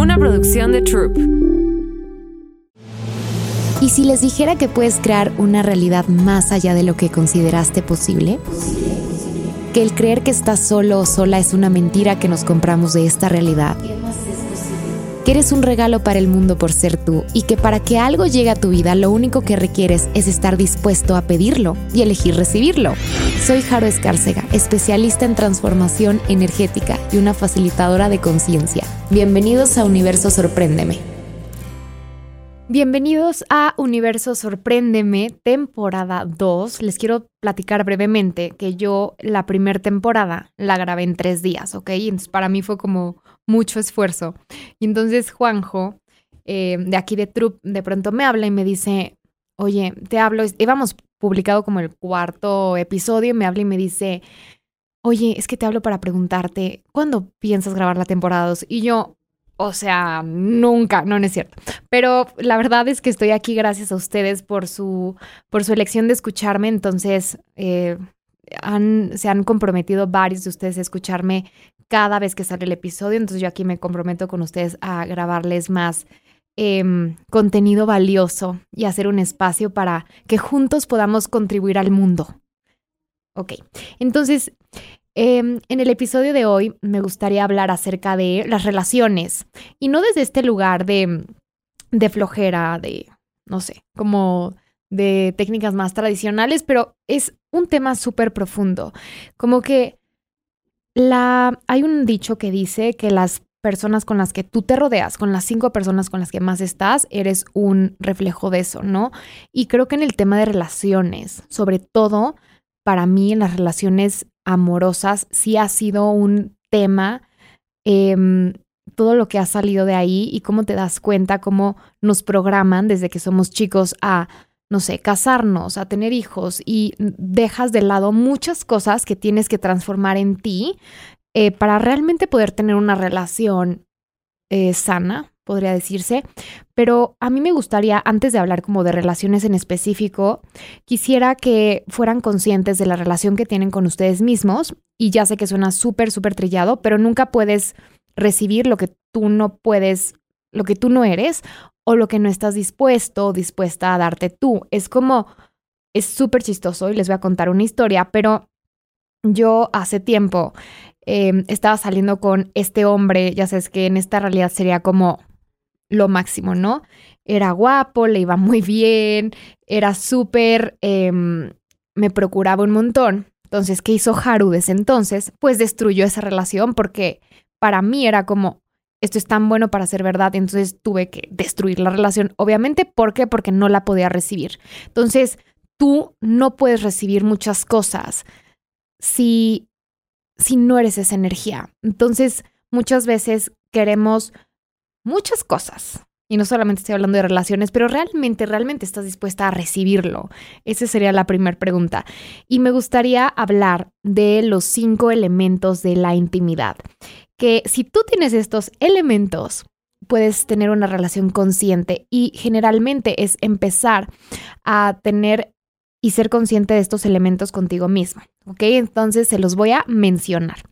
una producción de Troop. ¿Y si les dijera que puedes crear una realidad más allá de lo que consideraste posible? Que el creer que estás solo o sola es una mentira que nos compramos de esta realidad que eres un regalo para el mundo por ser tú y que para que algo llegue a tu vida lo único que requieres es estar dispuesto a pedirlo y elegir recibirlo. Soy Jaro Escárcega, especialista en transformación energética y una facilitadora de conciencia. Bienvenidos a Universo Sorpréndeme. Bienvenidos a Universo Sorpréndeme, temporada 2. Les quiero platicar brevemente que yo la primera temporada la grabé en tres días, ¿ok? Entonces para mí fue como mucho esfuerzo. Y entonces Juanjo, eh, de aquí de Trup, de pronto me habla y me dice, oye, te hablo, íbamos publicado como el cuarto episodio, me habla y me dice, oye, es que te hablo para preguntarte, ¿cuándo piensas grabar la temporada 2? Y yo, o sea, nunca, no, no es cierto. Pero la verdad es que estoy aquí gracias a ustedes por su, por su elección de escucharme. Entonces, eh, han, se han comprometido varios de ustedes a escucharme cada vez que sale el episodio. Entonces yo aquí me comprometo con ustedes a grabarles más em, contenido valioso y hacer un espacio para que juntos podamos contribuir al mundo. Ok, entonces em, en el episodio de hoy me gustaría hablar acerca de las relaciones y no desde este lugar de, de flojera, de, no sé, como de técnicas más tradicionales, pero es un tema súper profundo. Como que la, hay un dicho que dice que las personas con las que tú te rodeas, con las cinco personas con las que más estás, eres un reflejo de eso, ¿no? Y creo que en el tema de relaciones, sobre todo para mí en las relaciones amorosas, sí ha sido un tema em, todo lo que ha salido de ahí y cómo te das cuenta, cómo nos programan desde que somos chicos a no sé, casarnos, a tener hijos y dejas de lado muchas cosas que tienes que transformar en ti eh, para realmente poder tener una relación eh, sana, podría decirse. Pero a mí me gustaría, antes de hablar como de relaciones en específico, quisiera que fueran conscientes de la relación que tienen con ustedes mismos. Y ya sé que suena súper, súper trillado, pero nunca puedes recibir lo que tú no puedes, lo que tú no eres o lo que no estás dispuesto o dispuesta a darte tú. Es como, es súper chistoso y les voy a contar una historia, pero yo hace tiempo em, estaba saliendo con este hombre, ya sabes que en esta realidad sería como lo máximo, ¿no? Era guapo, le iba muy bien, era súper, em, me procuraba un montón. Entonces, ¿qué hizo Haru desde entonces? Pues destruyó esa relación porque para mí era como, esto es tan bueno para ser verdad, entonces tuve que destruir la relación. Obviamente, ¿por qué? Porque no la podía recibir. Entonces, tú no puedes recibir muchas cosas si, si no eres esa energía. Entonces, muchas veces queremos muchas cosas. Y no solamente estoy hablando de relaciones, pero realmente, realmente estás dispuesta a recibirlo. Esa sería la primera pregunta. Y me gustaría hablar de los cinco elementos de la intimidad que si tú tienes estos elementos, puedes tener una relación consciente y generalmente es empezar a tener y ser consciente de estos elementos contigo misma. ¿Ok? Entonces se los voy a mencionar.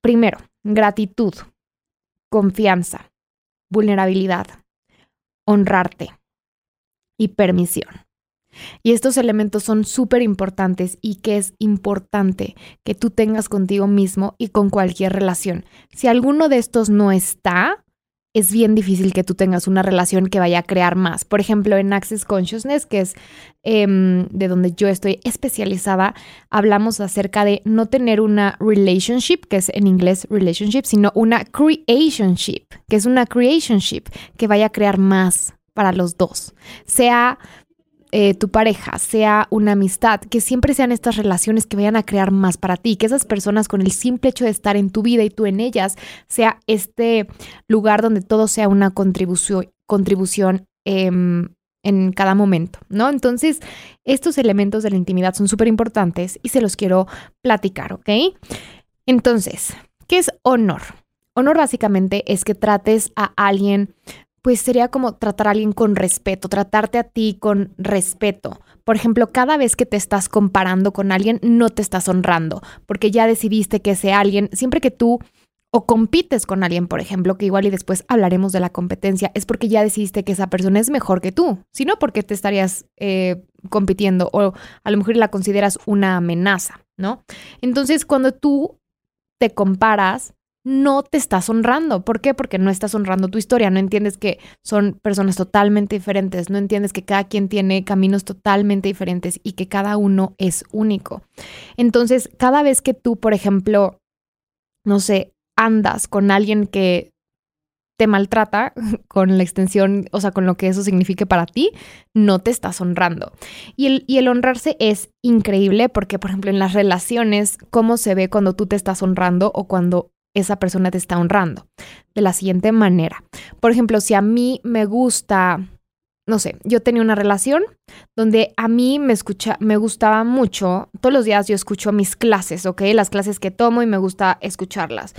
Primero, gratitud, confianza, vulnerabilidad, honrarte y permisión. Y estos elementos son súper importantes y que es importante que tú tengas contigo mismo y con cualquier relación. Si alguno de estos no está, es bien difícil que tú tengas una relación que vaya a crear más. Por ejemplo, en Access Consciousness, que es em, de donde yo estoy especializada, hablamos acerca de no tener una relationship, que es en inglés relationship, sino una creationship, que es una creationship que vaya a crear más para los dos. Sea eh, tu pareja, sea una amistad, que siempre sean estas relaciones que vayan a crear más para ti, que esas personas con el simple hecho de estar en tu vida y tú en ellas, sea este lugar donde todo sea una contribución, em, en cada momento, ¿no? Entonces, estos elementos de la intimidad son súper importantes y se los quiero platicar, ¿ok? Entonces, ¿qué es honor? Honor básicamente es que trates a alguien pues sería como tratar a alguien con respeto, tratarte a ti con respeto. Por ejemplo, cada vez que te estás comparando con alguien, no te estás honrando, porque ya decidiste que ese alguien, siempre que tú o compites con alguien, por ejemplo, que igual y después hablaremos de la competencia, es porque ya decidiste que esa persona es mejor que tú, sino porque te estarías eh, compitiendo o a lo mejor la consideras una amenaza, ¿no? Entonces, cuando tú te comparas, no te estás honrando. ¿Por qué? Porque no estás honrando tu historia, no entiendes que son personas totalmente diferentes, no entiendes que cada quien tiene caminos totalmente diferentes y que cada uno es único. Entonces, cada vez que tú, por ejemplo, no sé, andas con alguien que te maltrata con la extensión, o sea, con lo que eso signifique para ti, no te estás honrando. Y el, y el honrarse es increíble porque, por ejemplo, en las relaciones, ¿cómo se ve cuando tú te estás honrando o cuando esa persona te está honrando? De la siguiente manera. Por ejemplo, si a mí me gusta, no sé, yo tenía una relación donde a mí me escucha, me gustaba mucho, todos los días yo escucho mis clases, ¿ok? Las clases que tomo y me gusta escucharlas.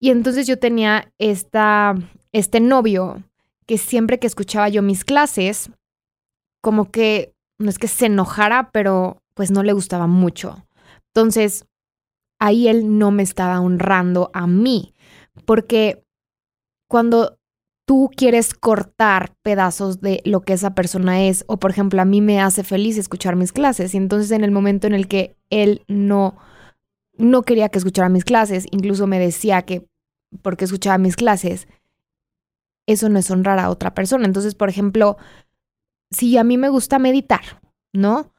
Y entonces yo tenía esta, este novio que siempre que escuchaba yo mis clases, como que, no es que se enojara, pero pues no le gustaba mucho. Entonces, ahí él no me estaba honrando a mí, porque cuando tú quieres cortar pedazos de lo que esa persona es, o por ejemplo, a mí me hace feliz escuchar mis clases, y entonces en el momento en el que él no, no quería que escuchara mis clases, incluso me decía que porque escuchaba mis clases, eso no es honrar a otra persona. Entonces, por ejemplo, si a mí me gusta meditar, ¿no?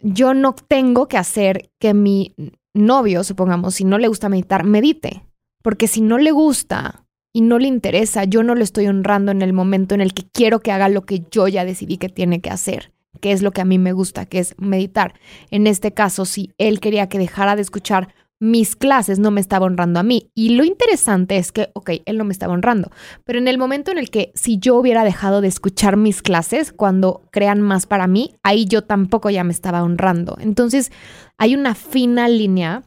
Yo no tengo que hacer que mi novio, supongamos, si no le gusta meditar, medite, porque si no le gusta, y no le interesa, yo no le estoy honrando en el momento en el que quiero que haga lo que yo ya decidí que tiene que hacer, que es lo que a mí me gusta, que es meditar. En este caso, si él quería que dejara de escuchar mis clases, no me estaba honrando a mí. Y lo interesante es que, ok, él no me estaba honrando, pero en el momento en el que si yo hubiera dejado de escuchar mis clases cuando crean más para mí, ahí yo tampoco ya me estaba honrando. Entonces, hay una fina línea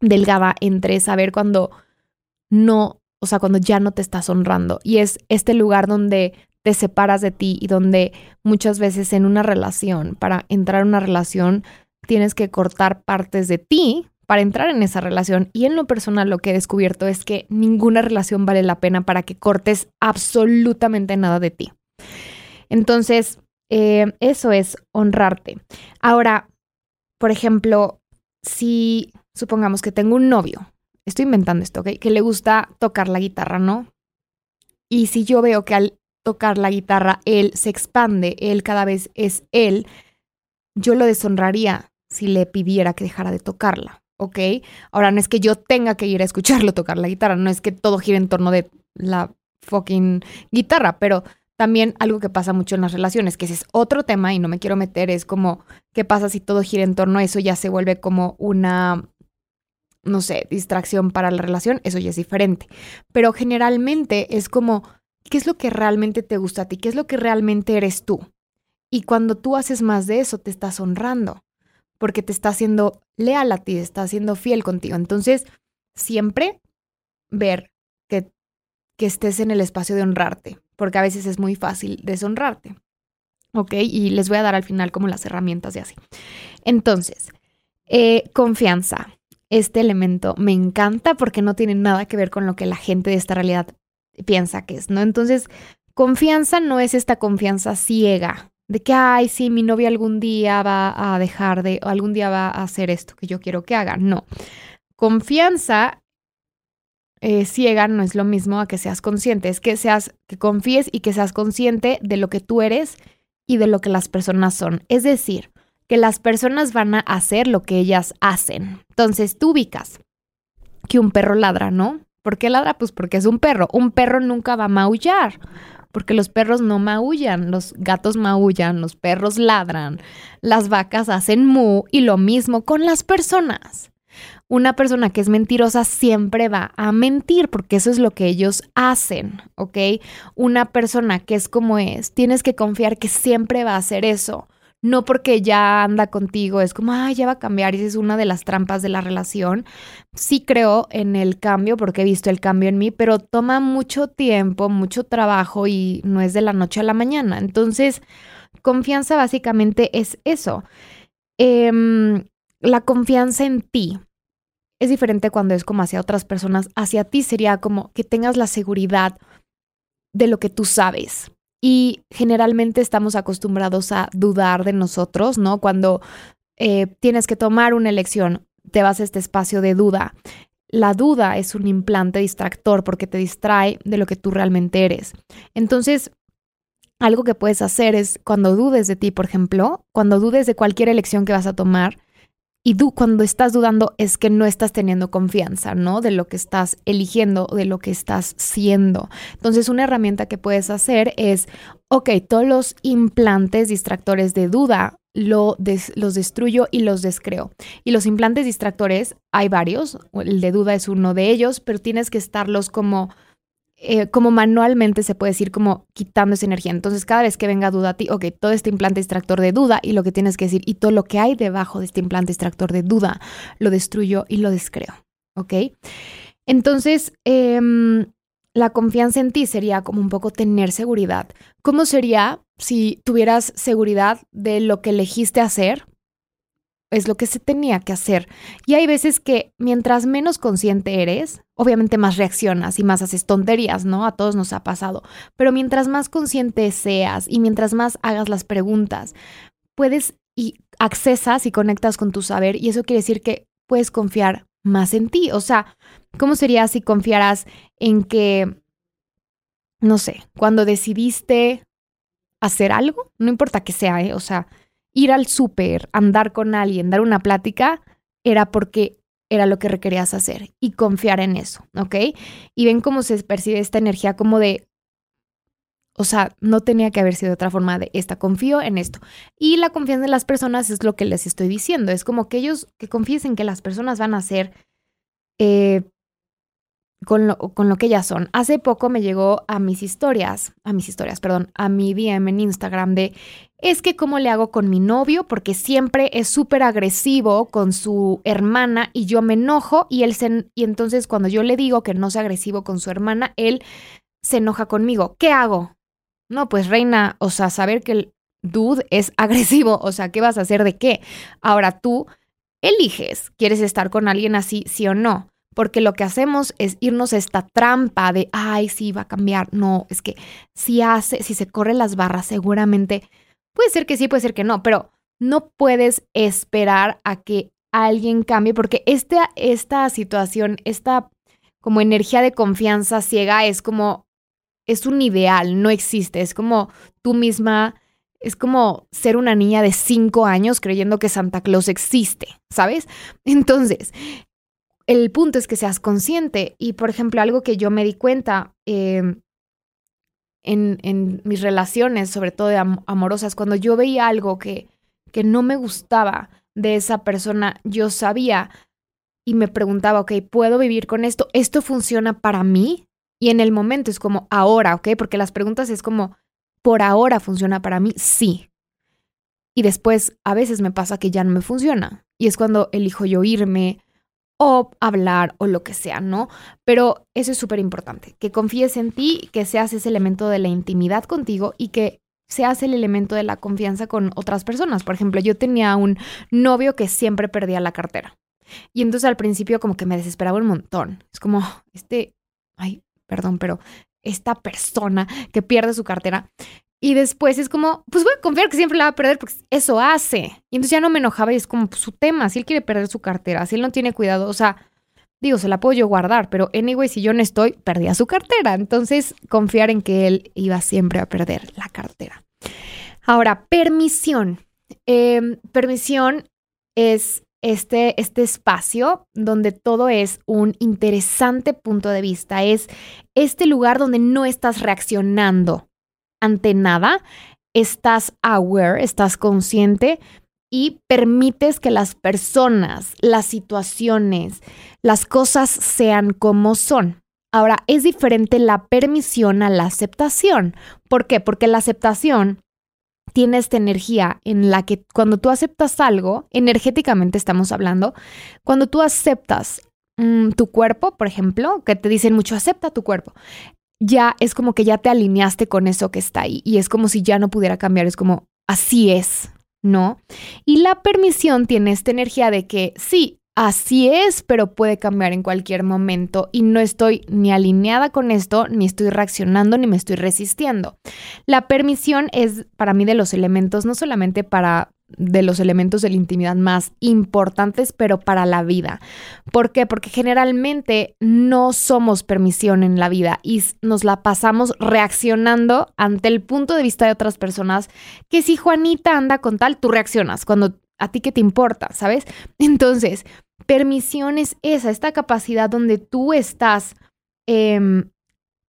delgada entre saber cuando no o sea, cuando ya no te estás honrando. Y es este lugar donde te separas de ti y donde muchas veces en una relación, para entrar en una relación, tienes que cortar partes de ti para entrar en esa relación. Y en lo personal lo que he descubierto es que ninguna relación vale la pena para que cortes absolutamente nada de ti. Entonces, eh, eso es honrarte. Ahora, por ejemplo, si supongamos que tengo un novio estoy inventando esto, ¿ok? Que le gusta tocar la guitarra, ¿no? Y si yo veo que al tocar la guitarra él se expande, él cada vez es él, yo lo deshonraría si le pidiera que dejara de tocarla, ¿ok? Ahora no es que yo tenga que ir a escucharlo tocar la guitarra, no es que todo gire en torno de la fucking guitarra, pero también algo que pasa mucho en las relaciones, que ese es otro tema y no me quiero meter, es como, ¿qué pasa si todo gira en torno a eso? Ya se vuelve como una no sé, distracción para la relación, eso ya es diferente. Pero generalmente es como, ¿qué es lo que realmente te gusta a ti? ¿Qué es lo que realmente eres tú? Y cuando tú haces más de eso, te estás honrando, porque te está haciendo leal a ti, te está haciendo fiel contigo. Entonces, siempre ver que, que estés en el espacio de honrarte, porque a veces es muy fácil deshonrarte. ¿Ok? Y les voy a dar al final como las herramientas de así. Entonces, eh, confianza este elemento me encanta porque no tiene nada que ver con lo que la gente de esta realidad piensa que es, ¿no? Entonces, confianza no es esta confianza ciega de que, ay, sí, mi novia algún día va a dejar de, o algún día va a hacer esto que yo quiero que haga. No. Confianza eh, ciega no es lo mismo a que seas consciente, es que seas, que confíes y que seas consciente de lo que tú eres y de lo que las personas son. Es decir, que las personas van a hacer lo que ellas hacen. Entonces tú ubicas que un perro ladra, ¿no? ¿Por qué ladra? Pues porque es un perro. Un perro nunca va a maullar, porque los perros no maullan, los gatos maullan, los perros ladran, las vacas hacen mu y lo mismo con las personas. Una persona que es mentirosa siempre va a mentir porque eso es lo que ellos hacen, ¿ok? Una persona que es como es, tienes que confiar que siempre va a hacer eso no porque ya anda contigo, es como, ya va a cambiar y esa es una de las trampas de la relación. Sí creo en el cambio porque he visto el cambio en mí, pero toma mucho tiempo, mucho trabajo y no es de la noche a la mañana. Entonces, confianza básicamente es eso. Em, la confianza en ti. es diferente cuando es como hacia otras personas. Hacia ti sería como que tengas la seguridad de lo que tú sabes. Y generalmente estamos acostumbrados a dudar de nosotros, ¿no? Cuando eh, tienes que tomar una elección, te vas a este espacio de duda. La duda es un implante distractor porque te distrae de lo que tú realmente eres. Entonces, algo que puedes hacer es cuando dudes de ti, por ejemplo, cuando dudes de cualquier elección que vas a tomar, y tú cuando estás dudando es que no estás teniendo confianza, ¿no? De lo que estás eligiendo, de lo que estás siendo. Entonces, una herramienta que puedes hacer es, ok, todos los implantes distractores de duda lo los destruyo y los descreo. Y los implantes distractores, hay varios, el de duda es uno de ellos, pero tienes que estarlos como eh, como manualmente se puede decir como quitando esa energía. Entonces, cada vez que venga duda a ti, ok, todo este implante extractor de duda y lo que tienes que decir y todo lo que hay debajo de este implante extractor de duda, lo destruyo y lo descreo, ¿ok? Entonces, em, la confianza en ti sería como un poco tener seguridad. ¿Cómo sería si tuvieras seguridad de lo que elegiste hacer? Es lo que se tenía que hacer. Y hay veces que mientras menos consciente eres, obviamente más reaccionas y más haces tonterías, ¿no? A todos nos ha pasado. Pero mientras más consciente seas y mientras más hagas las preguntas, puedes y accesas y conectas con tu saber y eso quiere decir que puedes confiar más en ti. O sea, ¿cómo sería si confiaras en que, no sé, cuando decidiste hacer algo, no importa que sea, ¿eh? o sea, ir al súper, andar con alguien, dar una plática, era porque era lo que requerías hacer y confiar en eso, ¿ok? Y ven cómo se percibe esta energía como de, o sea, no tenía que haber sido de otra forma de esta, confío en esto. Y la confianza en las personas es lo que les estoy diciendo, es como que ellos, que confiesen que las personas van a ser con lo, con lo que ellas son. Hace poco me llegó a mis historias, a mis historias, perdón, a mi DM en Instagram de, es que cómo le hago con mi novio, porque siempre es súper agresivo con su hermana y yo me enojo y él se, y entonces cuando yo le digo que no sea agresivo con su hermana, él se enoja conmigo. ¿Qué hago? No, pues reina, o sea, saber que el dude es agresivo, o sea, ¿qué vas a hacer de qué? Ahora tú eliges, ¿quieres estar con alguien así, sí o no? Porque lo que hacemos es irnos a esta trampa de, ay, sí, va a cambiar. No, es que si hace, si se corre las barras, seguramente puede ser que sí, puede ser que no, pero no puedes esperar a que alguien cambie porque esta, esta situación, esta como energía de confianza ciega es como, es un ideal, no existe, es como tú misma es como ser una niña de cinco años creyendo que Santa Claus existe, ¿sabes? Entonces, el punto es que seas consciente. Y, por ejemplo, algo que yo me di cuenta em, en, en, mis relaciones, sobre todo de amorosas, cuando yo veía algo que, que no me gustaba de esa persona, yo sabía y me preguntaba, ok, ¿puedo vivir con esto? ¿Esto funciona para mí? Y en el momento es como ahora, ¿ok? Porque las preguntas es como, ¿por ahora funciona para mí? Sí. Y después a veces me pasa que ya no me funciona. Y es cuando elijo yo irme o hablar o lo que sea, ¿no? Pero eso es súper importante, que confíes en ti, que seas ese elemento de la intimidad contigo y que seas el elemento de la confianza con otras personas. Por ejemplo, yo tenía un novio que siempre perdía la cartera. Y entonces al principio como que me desesperaba un montón. Es como, este, ay, perdón, pero esta persona que pierde su cartera. Y después es como, pues voy a confiar que siempre la va a perder porque eso hace. Y entonces ya no me enojaba y es como su tema. Si él quiere perder su cartera, si él no tiene cuidado, o sea, digo, se la puedo yo guardar, pero anyway, si yo no estoy, perdía su cartera. Entonces, confiar en que él iba siempre a perder la cartera. Ahora, permisión. Em, permisión es este, este espacio donde todo es un interesante punto de vista. Es este lugar donde no estás reaccionando ante nada, estás aware, estás consciente y permites que las personas, las situaciones, las cosas sean como son. Ahora, es diferente la permisión a la aceptación. ¿Por qué? Porque la aceptación tiene esta energía en la que cuando tú aceptas algo, energéticamente estamos hablando, cuando tú aceptas mm, tu cuerpo, por ejemplo, que te dicen mucho, acepta tu cuerpo ya es como que ya te alineaste con eso que está ahí y es como si ya no pudiera cambiar, es como así es, ¿no? Y la permisión tiene esta energía de que sí, así es, pero puede cambiar en cualquier momento y no estoy ni alineada con esto, ni estoy reaccionando, ni me estoy resistiendo. La permisión es para mí de los elementos, no solamente para de los elementos de la intimidad más importantes, pero para la vida. ¿Por qué? Porque generalmente no somos permisión en la vida y nos la pasamos reaccionando ante el punto de vista de otras personas, que si Juanita anda con tal, tú reaccionas cuando a ti que te importa, ¿sabes? Entonces, permisión es esa, esta capacidad donde tú estás eh,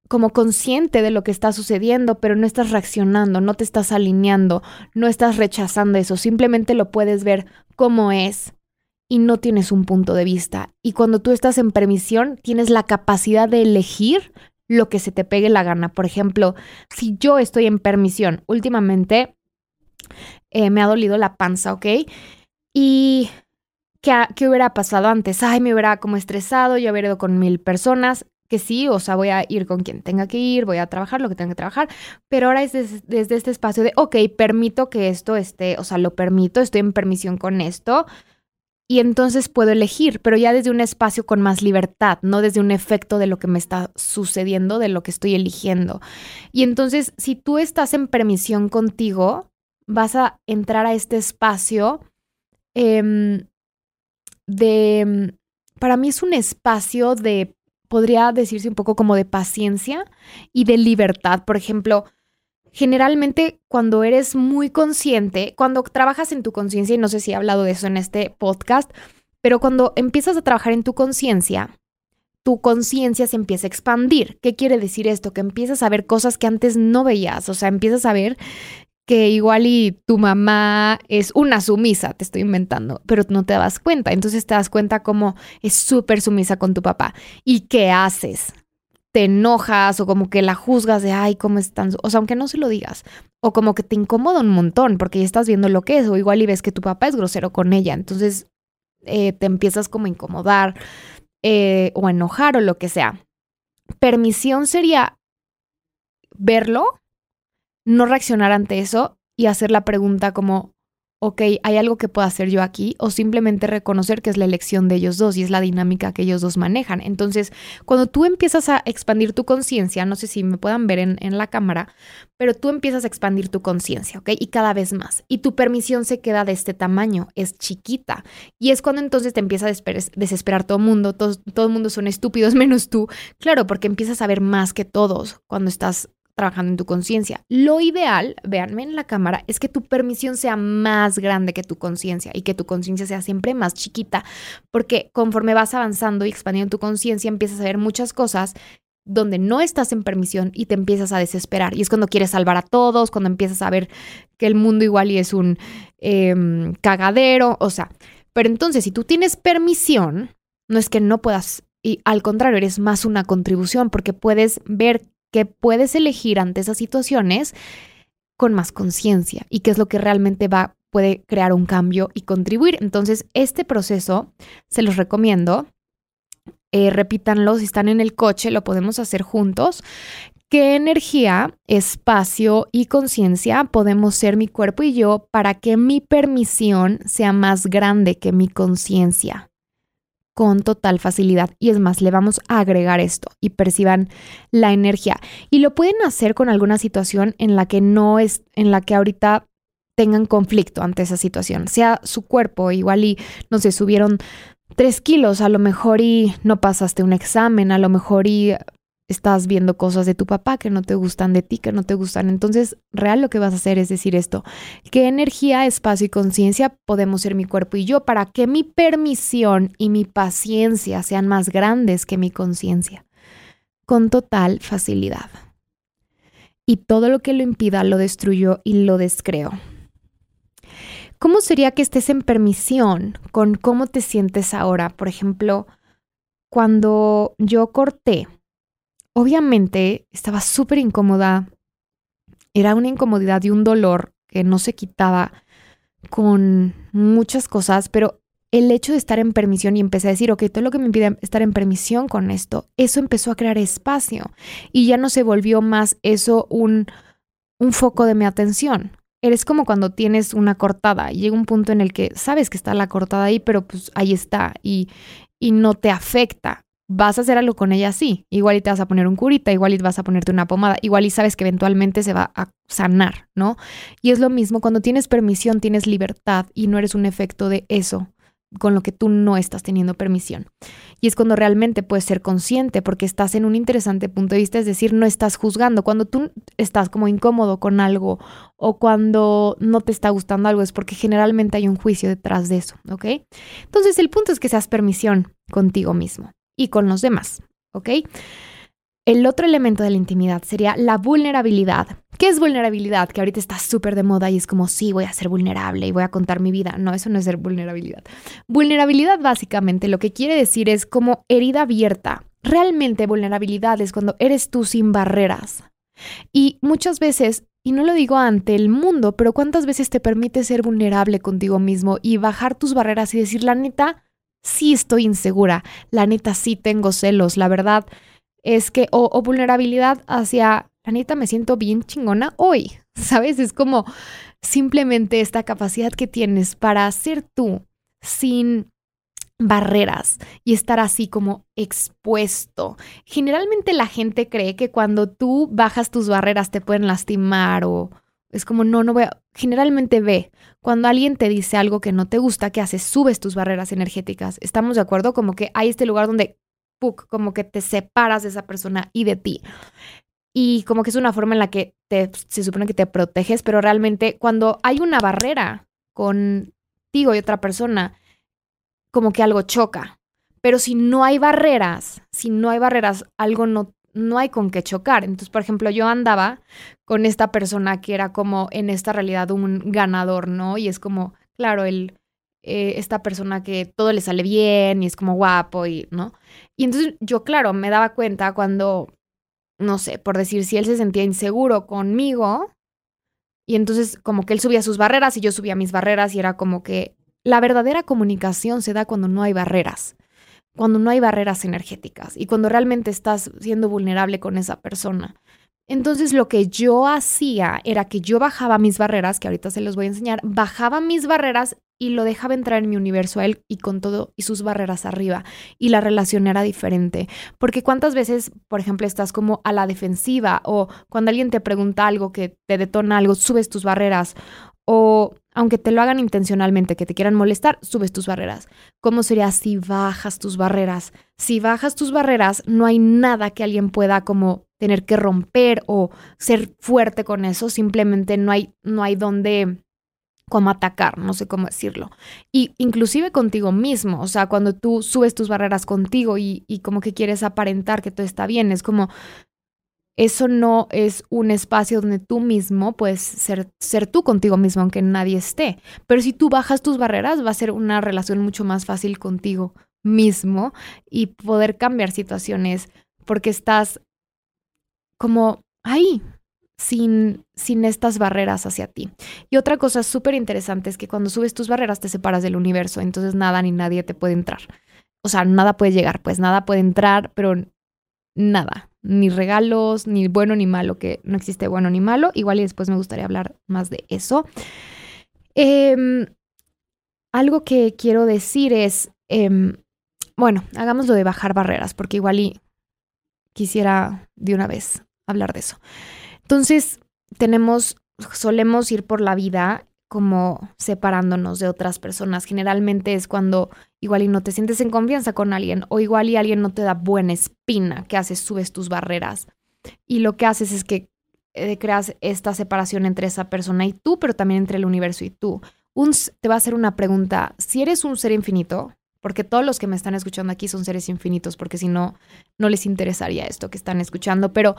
como consciente de lo que está sucediendo, pero no estás reaccionando, no te estás alineando, no estás rechazando eso, simplemente lo puedes ver como es y no tienes un punto de vista. Y cuando tú estás en permisión, tienes la capacidad de elegir lo que se te pegue la gana. Por ejemplo, si yo estoy en permisión, últimamente eh, me ha dolido la panza, ¿ok? Y ¿qué, ¿qué, hubiera pasado antes? Ay, me hubiera como estresado, yo hubiera ido con mil personas que sí, o sea, voy a ir con quien tenga que ir, voy a trabajar lo que tenga que trabajar, pero ahora es desde, este espacio de, ok, permito que esto esté, o sea, lo permito, estoy en permisión con esto, y entonces puedo elegir, pero ya desde un espacio con más libertad, no desde un efecto de lo que me está sucediendo, de lo que estoy eligiendo. Y entonces, si tú estás en permisión contigo, vas a entrar a este espacio em, de, para mí es un espacio de podría decirse un poco como de paciencia y de libertad. Por ejemplo, generalmente cuando eres muy consciente, cuando trabajas en tu conciencia, y no sé si he hablado de eso en este podcast, pero cuando empiezas a trabajar en tu conciencia, tu conciencia se empieza a expandir. ¿Qué quiere decir esto? Que empiezas a ver cosas que antes no veías, o sea, empiezas a ver que igual y tu mamá es una sumisa, te estoy inventando, pero no te das cuenta. Entonces te das cuenta como es súper sumisa con tu papá. ¿Y qué haces? Te enojas o como que la juzgas de, ay, ¿cómo están? O sea, aunque no se lo digas. O como que te incomoda un montón porque ya estás viendo lo que es. O igual y ves que tu papá es grosero con ella. Entonces eh, te empiezas como a incomodar eh, o a enojar o lo que sea. Permisión sería verlo no reaccionar ante eso y hacer la pregunta como, ok, ¿hay algo que pueda hacer yo aquí? O simplemente reconocer que es la elección de ellos dos y es la dinámica que ellos dos manejan. Entonces, cuando tú empiezas a expandir tu conciencia, no sé si me puedan ver en, en la cámara, pero tú empiezas a expandir tu conciencia, ¿ok? Y cada vez más. Y tu permisión se queda de este tamaño, es chiquita. Y es cuando entonces te empieza a desesperar todo el mundo, todo, todo el mundo son estúpidos menos tú. Claro, porque empiezas a ver más que todos cuando estás trabajando en tu conciencia. Lo ideal, véanme en la cámara, es que tu permisión sea más grande que tu conciencia y que tu conciencia sea siempre más chiquita, porque conforme vas avanzando y expandiendo tu conciencia, empiezas a ver muchas cosas donde no estás en permisión y te empiezas a desesperar. Y es cuando quieres salvar a todos, cuando empiezas a ver que el mundo igual y es un em, cagadero, o sea. Pero entonces, si tú tienes permisión, no es que no puedas, y al contrario, eres más una contribución porque puedes ver que puedes elegir ante esas situaciones con más conciencia y qué es lo que realmente va puede crear un cambio y contribuir. Entonces, este proceso se los recomiendo. Eh, repítanlo, si están en el coche, lo podemos hacer juntos. ¿Qué energía, espacio y conciencia podemos ser mi cuerpo y yo para que mi permisión sea más grande que mi conciencia? Con total facilidad. Y es más, le vamos a agregar esto y perciban la energía. Y lo pueden hacer con alguna situación en la que no es, en la que ahorita tengan conflicto ante esa situación, sea su cuerpo, igual y, no sé, subieron tres kilos, a lo mejor y no pasaste un examen, a lo mejor y estás viendo cosas de tu papá que no te gustan de ti, que no te gustan. Entonces, real lo que vas a hacer es decir esto, ¿qué energía, espacio y conciencia podemos ser mi cuerpo y yo para que mi permisión y mi paciencia sean más grandes que mi conciencia? Con total facilidad. Y todo lo que lo impida lo destruyo y lo descreo. ¿Cómo sería que estés en permisión con cómo te sientes ahora? Por ejemplo, cuando yo corté, Obviamente estaba súper incómoda. Era una incomodidad y un dolor que no se quitaba con muchas cosas, pero el hecho de estar en permisión y empecé a decir, ok, todo lo que me impide estar en permisión con esto, eso empezó a crear espacio y ya no se volvió más eso un, un foco de mi atención. eres como cuando tienes una cortada y llega un punto en el que sabes que está la cortada ahí, pero pues ahí está y, y no te afecta. Vas a hacer algo con ella sí. Igual y te vas a poner un curita, igual y vas a ponerte una pomada, igual y sabes que eventualmente se va a sanar, ¿no? Y es lo mismo cuando tienes permisión, tienes libertad y no eres un efecto de eso con lo que tú no estás teniendo permisión. Y es cuando realmente puedes ser consciente porque estás en un interesante punto de vista, es decir, no estás juzgando. Cuando tú estás como incómodo con algo o cuando no te está gustando algo es porque generalmente hay un juicio detrás de eso, ¿ok? Entonces el punto es que seas permisión contigo mismo y con los demás, ¿ok? El otro elemento de la intimidad sería la vulnerabilidad. ¿Qué es vulnerabilidad? Que ahorita está súper de moda y es como, sí, voy a ser vulnerable y voy a contar mi vida. No, eso no es ser vulnerabilidad. Vulnerabilidad básicamente lo que quiere decir es como herida abierta. Realmente vulnerabilidad es cuando eres tú sin barreras. Y muchas veces, y no lo digo ante el mundo, pero ¿cuántas veces te permite ser vulnerable contigo mismo y bajar tus barreras y decir, la neta, sí estoy insegura, la neta, sí tengo celos, la verdad es que, o, vulnerabilidad hacia, Anita, me siento bien chingona hoy, ¿sabes? Es como simplemente esta capacidad que tienes para ser tú sin barreras y estar así como expuesto. Generalmente la gente cree que cuando tú bajas tus barreras te pueden lastimar o es como no, no voy a... Generalmente ve, cuando alguien te dice algo que no te gusta, ¿qué haces? Subes tus barreras energéticas. ¿Estamos de acuerdo? Como que hay este lugar donde como que te separas de esa persona y de ti. Y como que es una forma en la que te, se supone que te proteges, pero realmente cuando hay una barrera contigo y otra persona, como que algo choca. Pero si no hay barreras, si no hay barreras, algo no, no hay con qué chocar. Entonces, por ejemplo, yo andaba con esta persona que era como en esta realidad un ganador, ¿no? Y es como, claro, el, eh, esta persona que todo le sale bien y es como guapo y, ¿no? Y entonces yo, claro, me daba cuenta cuando, no sé, por decir, si él se sentía inseguro conmigo y entonces como que él subía sus barreras y yo subía mis barreras y era como que la verdadera comunicación se da cuando no hay barreras, cuando no hay barreras energéticas y cuando realmente estás siendo vulnerable con esa persona. Entonces lo que yo hacía era que yo bajaba mis barreras, que ahorita se los voy a enseñar, bajaba mis barreras y lo dejaba entrar en mi universo a él y con todo y sus barreras arriba. Y la relación era diferente. Porque cuántas veces, por ejemplo, estás como a la defensiva o cuando alguien te pregunta algo que te detona algo, subes tus barreras o aunque te lo hagan intencionalmente, que te quieran molestar, subes tus barreras. ¿Cómo sería si bajas tus barreras? Si bajas tus barreras, no hay nada que alguien pueda como tener que romper o ser fuerte con eso, simplemente no hay no hay donde como atacar, no sé cómo decirlo. Y inclusive contigo mismo, o sea, cuando tú subes tus barreras contigo y, y como que quieres aparentar que todo está bien, es como, eso no es un espacio donde tú mismo puedes ser, ser tú contigo mismo, aunque nadie esté. Pero si tú bajas tus barreras, va a ser una relación mucho más fácil contigo mismo y poder cambiar situaciones porque estás como ahí, sin, sin estas barreras hacia ti. Y otra cosa súper interesante es que cuando subes tus barreras te separas del universo, entonces nada ni nadie te puede entrar. O sea, nada puede llegar, pues nada puede entrar, pero nada, ni regalos, ni bueno ni malo, que no existe bueno ni malo. Igual y después me gustaría hablar más de eso. Em, algo que quiero decir es, em, bueno, hagamos lo de bajar barreras, porque igual y quisiera de una vez hablar de eso. Entonces, tenemos, solemos ir por la vida como separándonos de otras personas. Generalmente es cuando igual y no te sientes en confianza con alguien o igual y alguien no te da buena espina, que haces, subes tus barreras. Y lo que haces es que eh, creas esta separación entre esa persona y tú, pero también entre el universo y tú. Un, te va a hacer una pregunta, si eres un ser infinito, porque todos los que me están escuchando aquí son seres infinitos, porque si no, no les interesaría esto que están escuchando, pero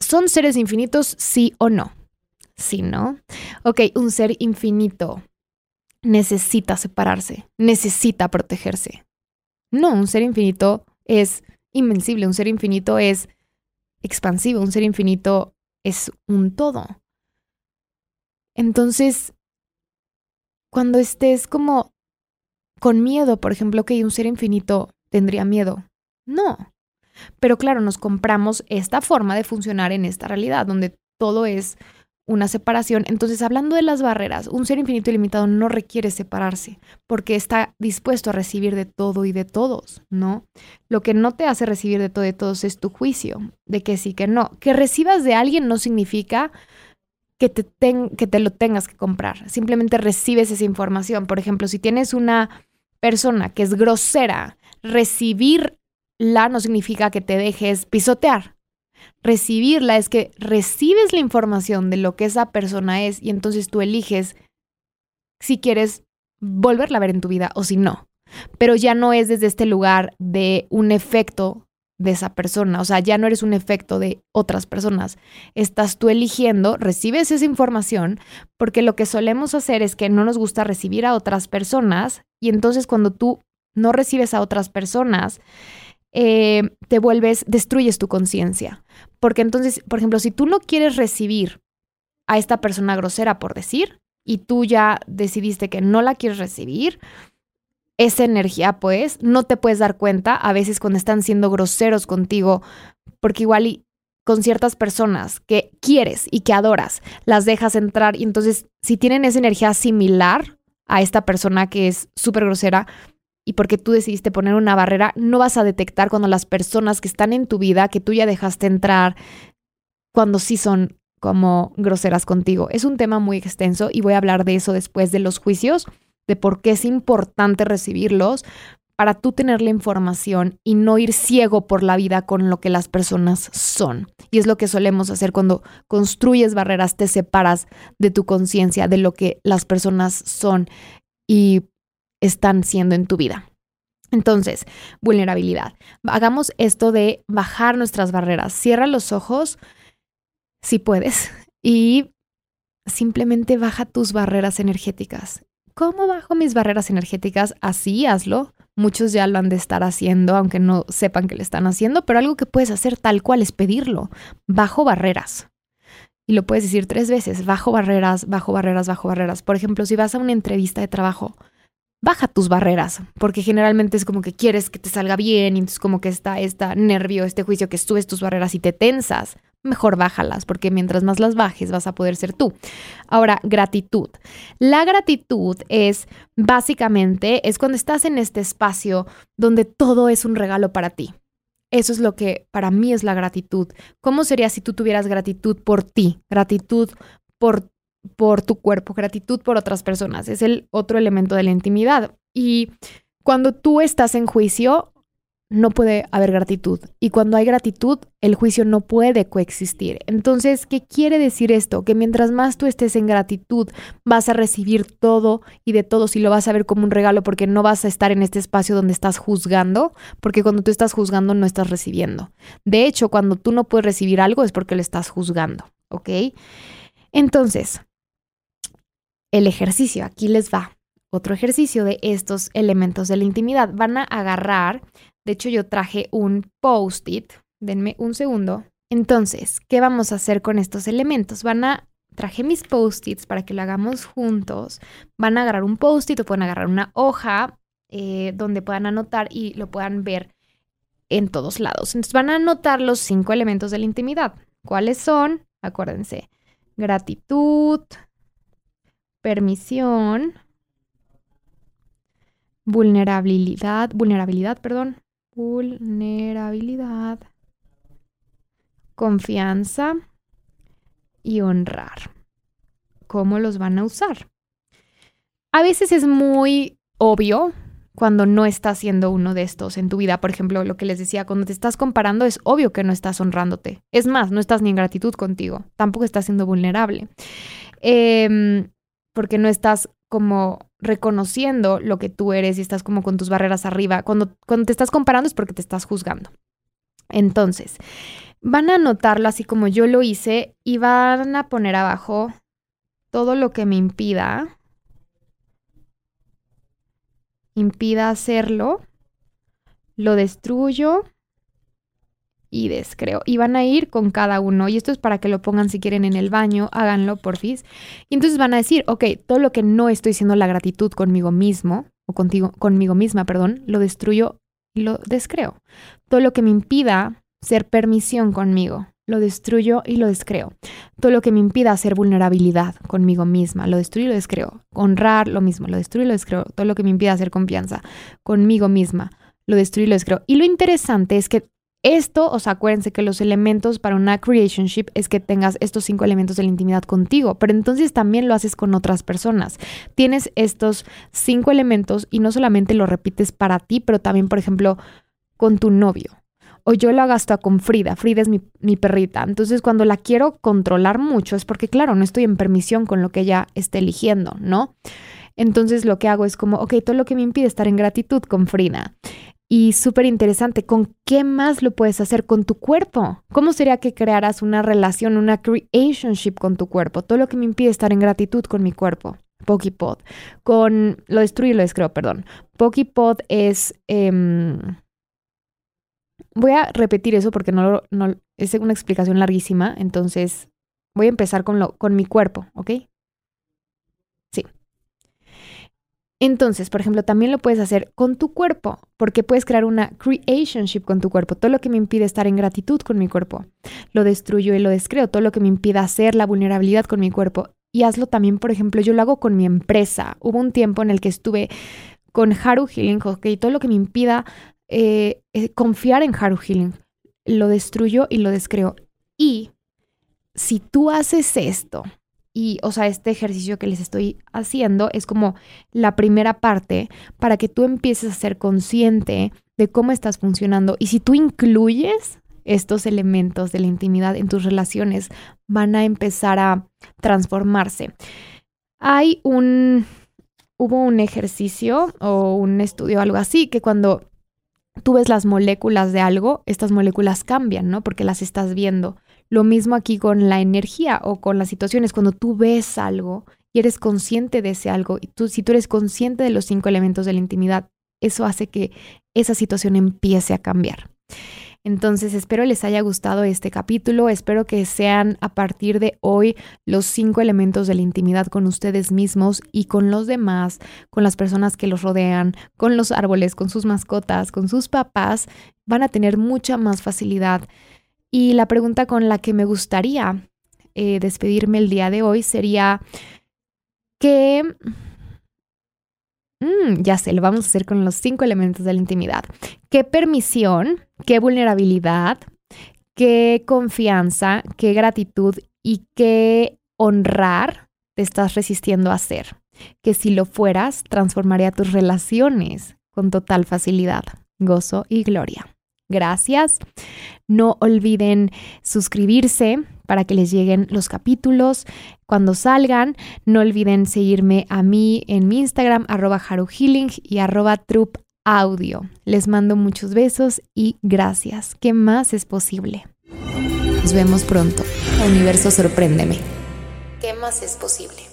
¿Son seres infinitos, sí o no? Sí, ¿no? Ok, un ser infinito necesita separarse, necesita protegerse. No, un ser infinito es invencible, un ser infinito es expansivo, un ser infinito es un todo. Entonces, cuando estés como con miedo, por ejemplo, que un ser infinito tendría miedo. No, pero claro, nos compramos esta forma de funcionar en esta realidad, donde todo es una separación. Entonces, hablando de las barreras, un ser infinito y limitado no requiere separarse porque está dispuesto a recibir de todo y de todos, ¿no? Lo que no te hace recibir de todo y de todos es tu juicio, de que sí, que no. Que recibas de alguien no significa que te, que te lo tengas que comprar. Simplemente recibes esa información. Por ejemplo, si tienes una persona que es grosera, recibirla no significa que te dejes pisotear recibirla es que recibes la información de lo que esa persona es y entonces tú eliges si quieres volverla a ver en tu vida o si no. Pero ya no es desde este lugar de un efecto de esa persona, o sea, ya no eres un efecto de otras personas. Estás tú eligiendo, recibes esa información, porque lo que solemos hacer es que no nos gusta recibir a otras personas y entonces cuando tú no recibes a otras personas, eh, te vuelves, destruyes tu conciencia. Porque entonces, por ejemplo, si tú no quieres recibir a esta persona grosera, por decir, y tú ya decidiste que no la quieres recibir, esa energía, pues, no te puedes dar cuenta a veces cuando están siendo groseros contigo, porque igual con ciertas personas que quieres y que adoras, las dejas entrar y entonces si tienen esa energía similar a esta persona que es súper grosera, y porque tú decidiste poner una barrera, no vas a detectar cuando las personas que están en tu vida, que tú ya dejaste entrar, cuando sí son como groseras contigo. Es un tema muy extenso y voy a hablar de eso después de los juicios, de por qué es importante recibirlos para tú tener la información y no ir ciego por la vida con lo que las personas son. Y es lo que solemos hacer cuando construyes barreras, te separas de tu conciencia, de lo que las personas son. Y están siendo en tu vida. Entonces, vulnerabilidad. Hagamos esto de bajar nuestras barreras. Cierra los ojos si puedes y simplemente baja tus barreras energéticas. ¿Cómo bajo mis barreras energéticas? Así hazlo. Muchos ya lo han de estar haciendo, aunque no sepan que lo están haciendo, pero algo que puedes hacer tal cual es pedirlo. Bajo barreras. Y lo puedes decir tres veces, bajo barreras, bajo barreras, bajo barreras. Por ejemplo, si vas a una entrevista de trabajo, baja tus barreras, porque generalmente es como que quieres que te salga bien y entonces como que está este nervio, este juicio que subes tus barreras y te tensas. Mejor bájalas, porque mientras más las bajes vas a poder ser tú. Ahora, gratitud. La gratitud es básicamente, es cuando estás en este espacio donde todo es un regalo para ti. Eso es lo que para mí es la gratitud. ¿Cómo sería si tú tuvieras gratitud por ti? Gratitud por por tu cuerpo, gratitud por otras personas. Es el otro elemento de la intimidad. Y cuando tú estás en juicio, no puede haber gratitud. Y cuando hay gratitud, el juicio no puede coexistir. Entonces, ¿qué quiere decir esto? Que mientras más tú estés en gratitud, vas a recibir todo y de todo si lo vas a ver como un regalo porque no vas a estar en este espacio donde estás juzgando, porque cuando tú estás juzgando no estás recibiendo. De hecho, cuando tú no puedes recibir algo es porque lo estás juzgando, ¿ok? Entonces, el ejercicio. Aquí les va otro ejercicio de estos elementos de la intimidad. Van a agarrar, de hecho yo traje un post-it, denme un segundo. Entonces, ¿qué vamos a hacer con estos elementos? Van a, traje mis post-its para que lo hagamos juntos. Van a agarrar un post-it o pueden agarrar una hoja eh, donde puedan anotar y lo puedan ver en todos lados. Entonces van a anotar los cinco elementos de la intimidad. ¿Cuáles son? Acuérdense, gratitud, permisión, vulnerabilidad, vulnerabilidad, perdón, vulnerabilidad, confianza y honrar. ¿Cómo los van a usar? A veces es muy obvio cuando no estás haciendo uno de estos en tu vida. Por ejemplo, lo que les decía, cuando te estás comparando es obvio que no estás honrándote. Es más, no estás ni en gratitud contigo, tampoco estás siendo vulnerable. Eh, porque no estás como reconociendo lo que tú eres y estás como con tus barreras arriba. Cuando, cuando te estás comparando es porque te estás juzgando. Entonces, van a anotarlo así como yo lo hice y van a poner abajo todo lo que me impida, impida hacerlo, lo destruyo y descreo. Y van a ir con cada uno. Y esto es para que lo pongan si quieren en el baño, háganlo, porfis. Y entonces van a decir, ok, todo lo que no estoy siendo la gratitud conmigo mismo, o contigo, conmigo misma, perdón, lo destruyo y lo descreo. Todo lo que me impida ser permisión conmigo, lo destruyo y lo descreo. Todo lo que me impida hacer vulnerabilidad conmigo misma, lo destruyo y lo descreo. Honrar, lo mismo, lo destruyo y lo descreo. Todo lo que me impida hacer confianza conmigo misma, lo destruyo y lo descreo. Y lo interesante es que esto, o sea, acuérdense que los elementos para una creationship es que tengas estos cinco elementos de la intimidad contigo, pero entonces también lo haces con otras personas. Tienes estos cinco elementos y no solamente lo repites para ti, pero también, por ejemplo, con tu novio. O yo lo hago con Frida. Frida es mi, mi perrita. Entonces, cuando la quiero controlar mucho es porque, claro, no estoy en permisión con lo que ella esté eligiendo, ¿no? Entonces lo que hago es como, ok, todo lo que me impide estar en gratitud con Frida. Y súper interesante, ¿con qué más lo puedes hacer con tu cuerpo? ¿Cómo sería que crearas una relación, una creationship con tu cuerpo? Todo lo que me impide estar en gratitud con mi cuerpo. Pokipod. Con. Lo destruyo y lo descreo, perdón. Pokipod es. Em, voy a repetir eso porque no, no es una explicación larguísima. Entonces, voy a empezar con, lo, con mi cuerpo, ¿ok? Entonces, por ejemplo, también lo puedes hacer con tu cuerpo, porque puedes crear una creationship con tu cuerpo. Todo lo que me impide estar en gratitud con mi cuerpo, lo destruyo y lo descreo. Todo lo que me impida hacer la vulnerabilidad con mi cuerpo. Y hazlo también, por ejemplo, yo lo hago con mi empresa. Hubo un tiempo en el que estuve con Haru Healing, ok, todo lo que me impida eh, eh, confiar en Haru Healing, lo destruyo y lo descreo. Y si tú haces esto, y, o sea, este ejercicio que les estoy haciendo es como la primera parte para que tú empieces a ser consciente de cómo estás funcionando. Y si tú incluyes estos elementos de la intimidad en tus relaciones, van a empezar a transformarse. Hay un, hubo un ejercicio o un estudio, algo así, que cuando tú ves las moléculas de algo, estas moléculas cambian, ¿no? Porque las estás viendo. Lo mismo aquí con la energía o con las situaciones, cuando tú ves algo y eres consciente de ese algo, y tú, si tú eres consciente de los cinco elementos de la intimidad, eso hace que esa situación empiece a cambiar. Entonces, espero les haya gustado este capítulo, espero que sean a partir de hoy los cinco elementos de la intimidad con ustedes mismos y con los demás, con las personas que los rodean, con los árboles, con sus mascotas, con sus papás, van a tener mucha más facilidad y la pregunta con la que me gustaría eh, despedirme el día de hoy sería, ¿qué... Mm, ya sé, lo vamos a hacer con los cinco elementos de la intimidad. ¿Qué permisión, qué vulnerabilidad, qué confianza, qué gratitud y qué honrar te estás resistiendo a hacer? Que si lo fueras, transformaría tus relaciones con total facilidad, gozo y gloria. Gracias. No olviden suscribirse para que les lleguen los capítulos cuando salgan. No olviden seguirme a mí en mi Instagram, arroba Healing y arroba Audio. Les mando muchos besos y gracias. ¿Qué más es posible? Nos vemos pronto. Universo, sorpréndeme. ¿Qué más es posible?